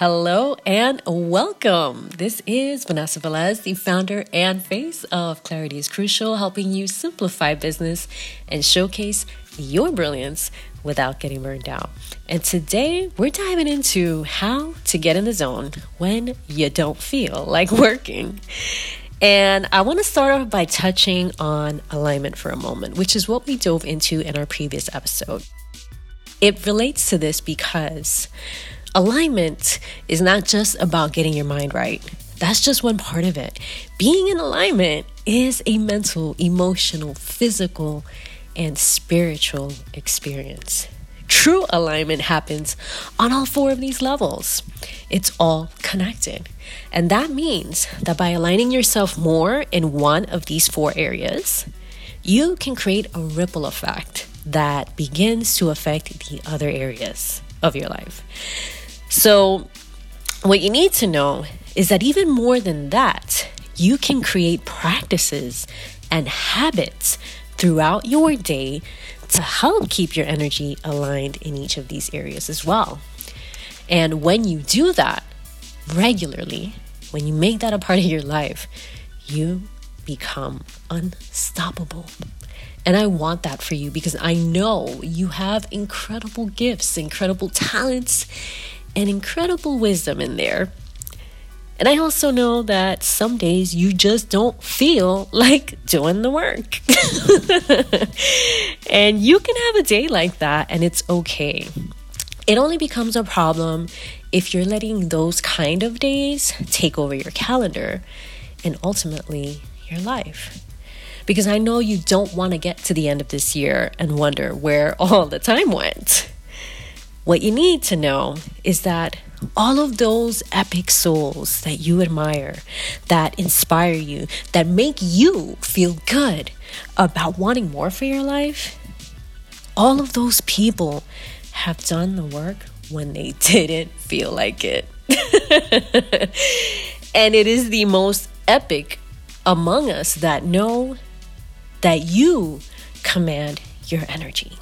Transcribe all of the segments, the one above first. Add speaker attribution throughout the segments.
Speaker 1: Hello and welcome. This is Vanessa Velez, the founder and face of Clarity is Crucial, helping you simplify business and showcase your brilliance without getting burned out. And today we're diving into how to get in the zone when you don't feel like working. And I want to start off by touching on alignment for a moment, which is what we dove into in our previous episode. It relates to this because alignment is not just about getting your mind right. That's just one part of it. Being in alignment is a mental, emotional, physical, and spiritual experience. True alignment happens on all four of these levels. It's all connected. And that means that by aligning yourself more in one of these four areas, you can create a ripple effect that begins to affect the other areas of your life. So, what you need to know is that even more than that, you can create practices and habits throughout your day to help keep your energy aligned in each of these areas as well. And when you do that regularly, when you make that a part of your life, you become unstoppable. And I want that for you because I know you have incredible gifts, incredible talents, and incredible wisdom in there. And I also know that some days you just don't feel like doing the work. and you can have a day like that, and it's okay. It only becomes a problem if you're letting those kind of days take over your calendar and ultimately your life. Because I know you don't want to get to the end of this year and wonder where all the time went. What you need to know is that all of those epic souls that you admire, that inspire you, that make you feel good about wanting more for your life, all of those people have done the work when they didn't feel like it. and it is the most epic among us that know that you command your energy.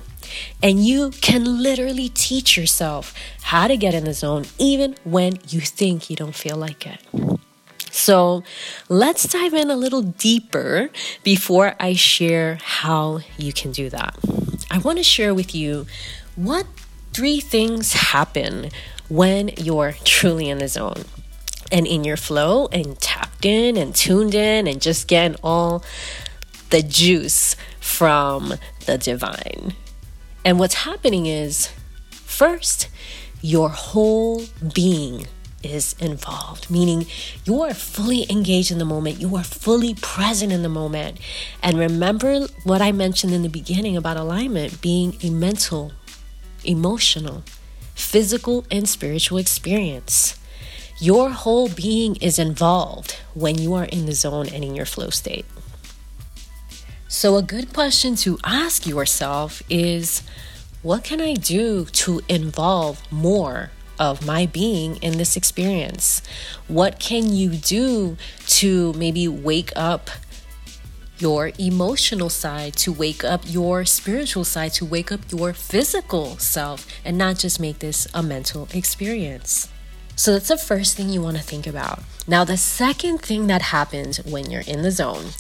Speaker 1: And you can literally teach yourself how to get in the zone even when you think you don't feel like it. So let's dive in a little deeper before I share how you can do that. I want to share with you what three things happen when you're truly in the zone and in your flow and tapped in and tuned in and just getting all the juice from the divine. And what's happening is, first, your whole being is involved, meaning you are fully engaged in the moment, you are fully present in the moment. And remember what I mentioned in the beginning about alignment being a mental, emotional, physical, and spiritual experience. Your whole being is involved when you are in the zone and in your flow state. So, a good question to ask yourself is what can I do to involve more of my being in this experience? What can you do to maybe wake up your emotional side, to wake up your spiritual side, to wake up your physical self, and not just make this a mental experience? So that's the first thing you want to think about. Now, the second thing that happens when you're in the zone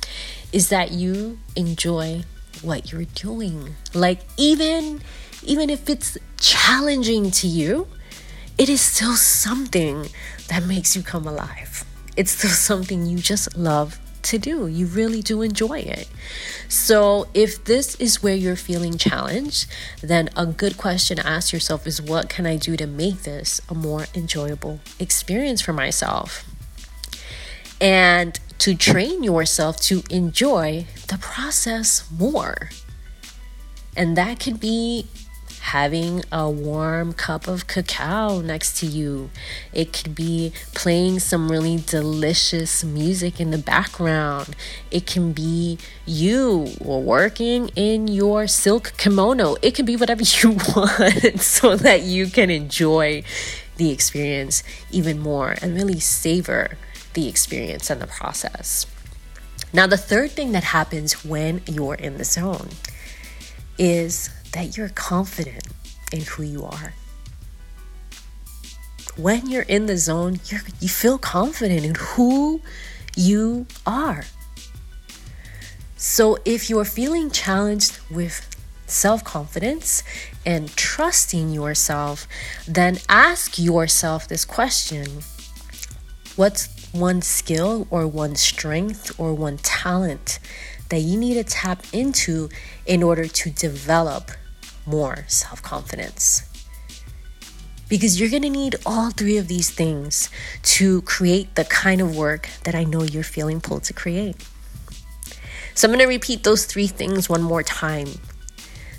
Speaker 1: is that you enjoy what you're doing. Like even even if it's challenging to you, it is still something that makes you come alive. It's still something you just love to do. You really do enjoy it. So, if this is where you're feeling challenged, then a good question to ask yourself is what can I do to make this a more enjoyable experience for myself? And to train yourself to enjoy the process more. And that could be having a warm cup of cacao next to you. It could be playing some really delicious music in the background. It can be you working in your silk kimono. It can be whatever you want so that you can enjoy the experience even more and really savor the experience and the process. Now, the third thing that happens when you're in the zone is that you're confident in who you are. when you're in the zone, you you feel confident in who you are. So if you're feeling challenged with self confidence and trusting yourself, then ask yourself this question What's one skill or one strength or one talent that you need to tap into in order to develop more self confidence? Because you're gonna need all three of these things to create the kind of work that I know you're feeling pulled to create. So I'm to repeat those three things one more time.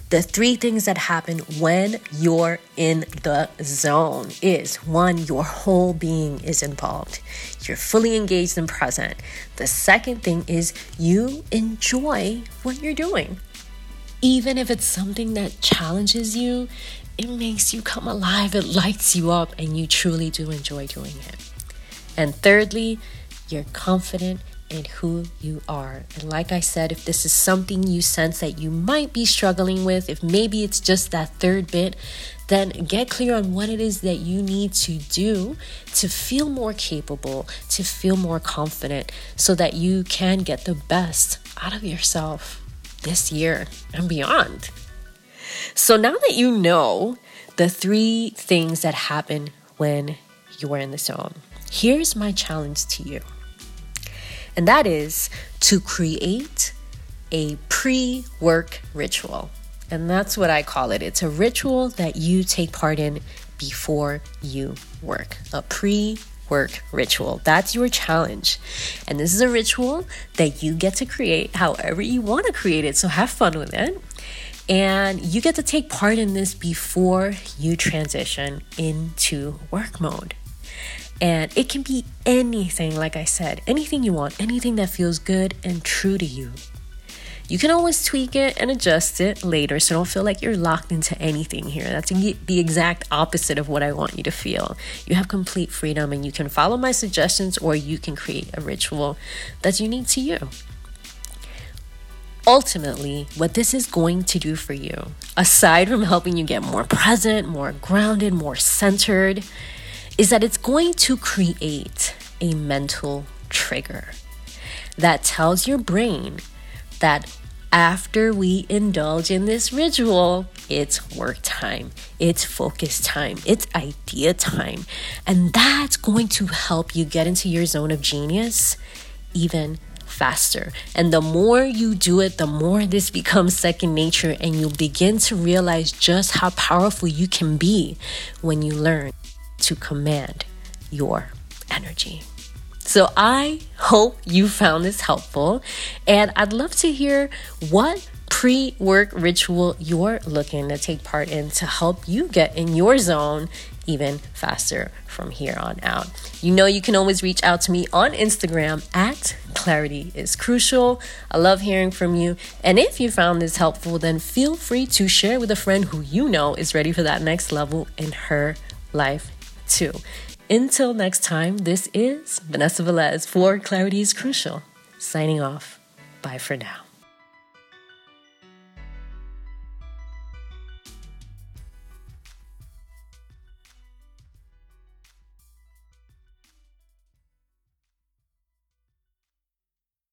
Speaker 1: The three things that happen when you're in the zone is one, your whole being is involved. You're fully engaged and present. The second thing is you enjoy what you're doing. Even if it's something that challenges you, it makes you come alive, it lights you up, and you truly do enjoy doing it. And thirdly, you're confident in who you are. And like I said, if this is something you sense that you might be struggling with, if maybe it's just that third bit, then get clear on what it is that you need to do to feel more capable, to feel more confident, so that you can get the best out of yourself this year and beyond. So now that you know the three things that happen when you are in the zone, here's my challenge to you and that is to create a pre work ritual. And that's what I call it. It's a ritual that you take part in before you work, a pre work ritual. That's your challenge. And this is a ritual that you get to create however you want to create it. So have fun with it. And you get to take part in this before you transition into work mode. And it can be anything, like I said, anything you want, anything that feels good and true to you. You can always tweak it and adjust it later, so don't feel like you're locked into anything here. That's the exact opposite of what I want you to feel. You have complete freedom and you can follow my suggestions or you can create a ritual that's unique to you. Ultimately, what this is going to do for you, aside from helping you get more present, more grounded, more centered, is that it's going to create a mental trigger that tells your brain that after we indulge in this ritual, it's work time, it's focus time, it's idea time. And that's going to help you get into your zone of genius even faster. And the more you do it, the more this becomes second nature, and you'll begin to realize just how powerful you can be when you learn to command your energy. So I hope you found this helpful, and I'd love to hear what pre work ritual you're looking to take part in to help you get in your zone even faster from here on out. You know, you can always reach out to me on Instagram at Clarity is Crucial. I love hearing from you. And if you found this helpful, then feel free to share with a friend who you know is ready for that next level in her life Until next time, this is Vanessa Velez for Clarity is Crucial, signing off. Bye for now.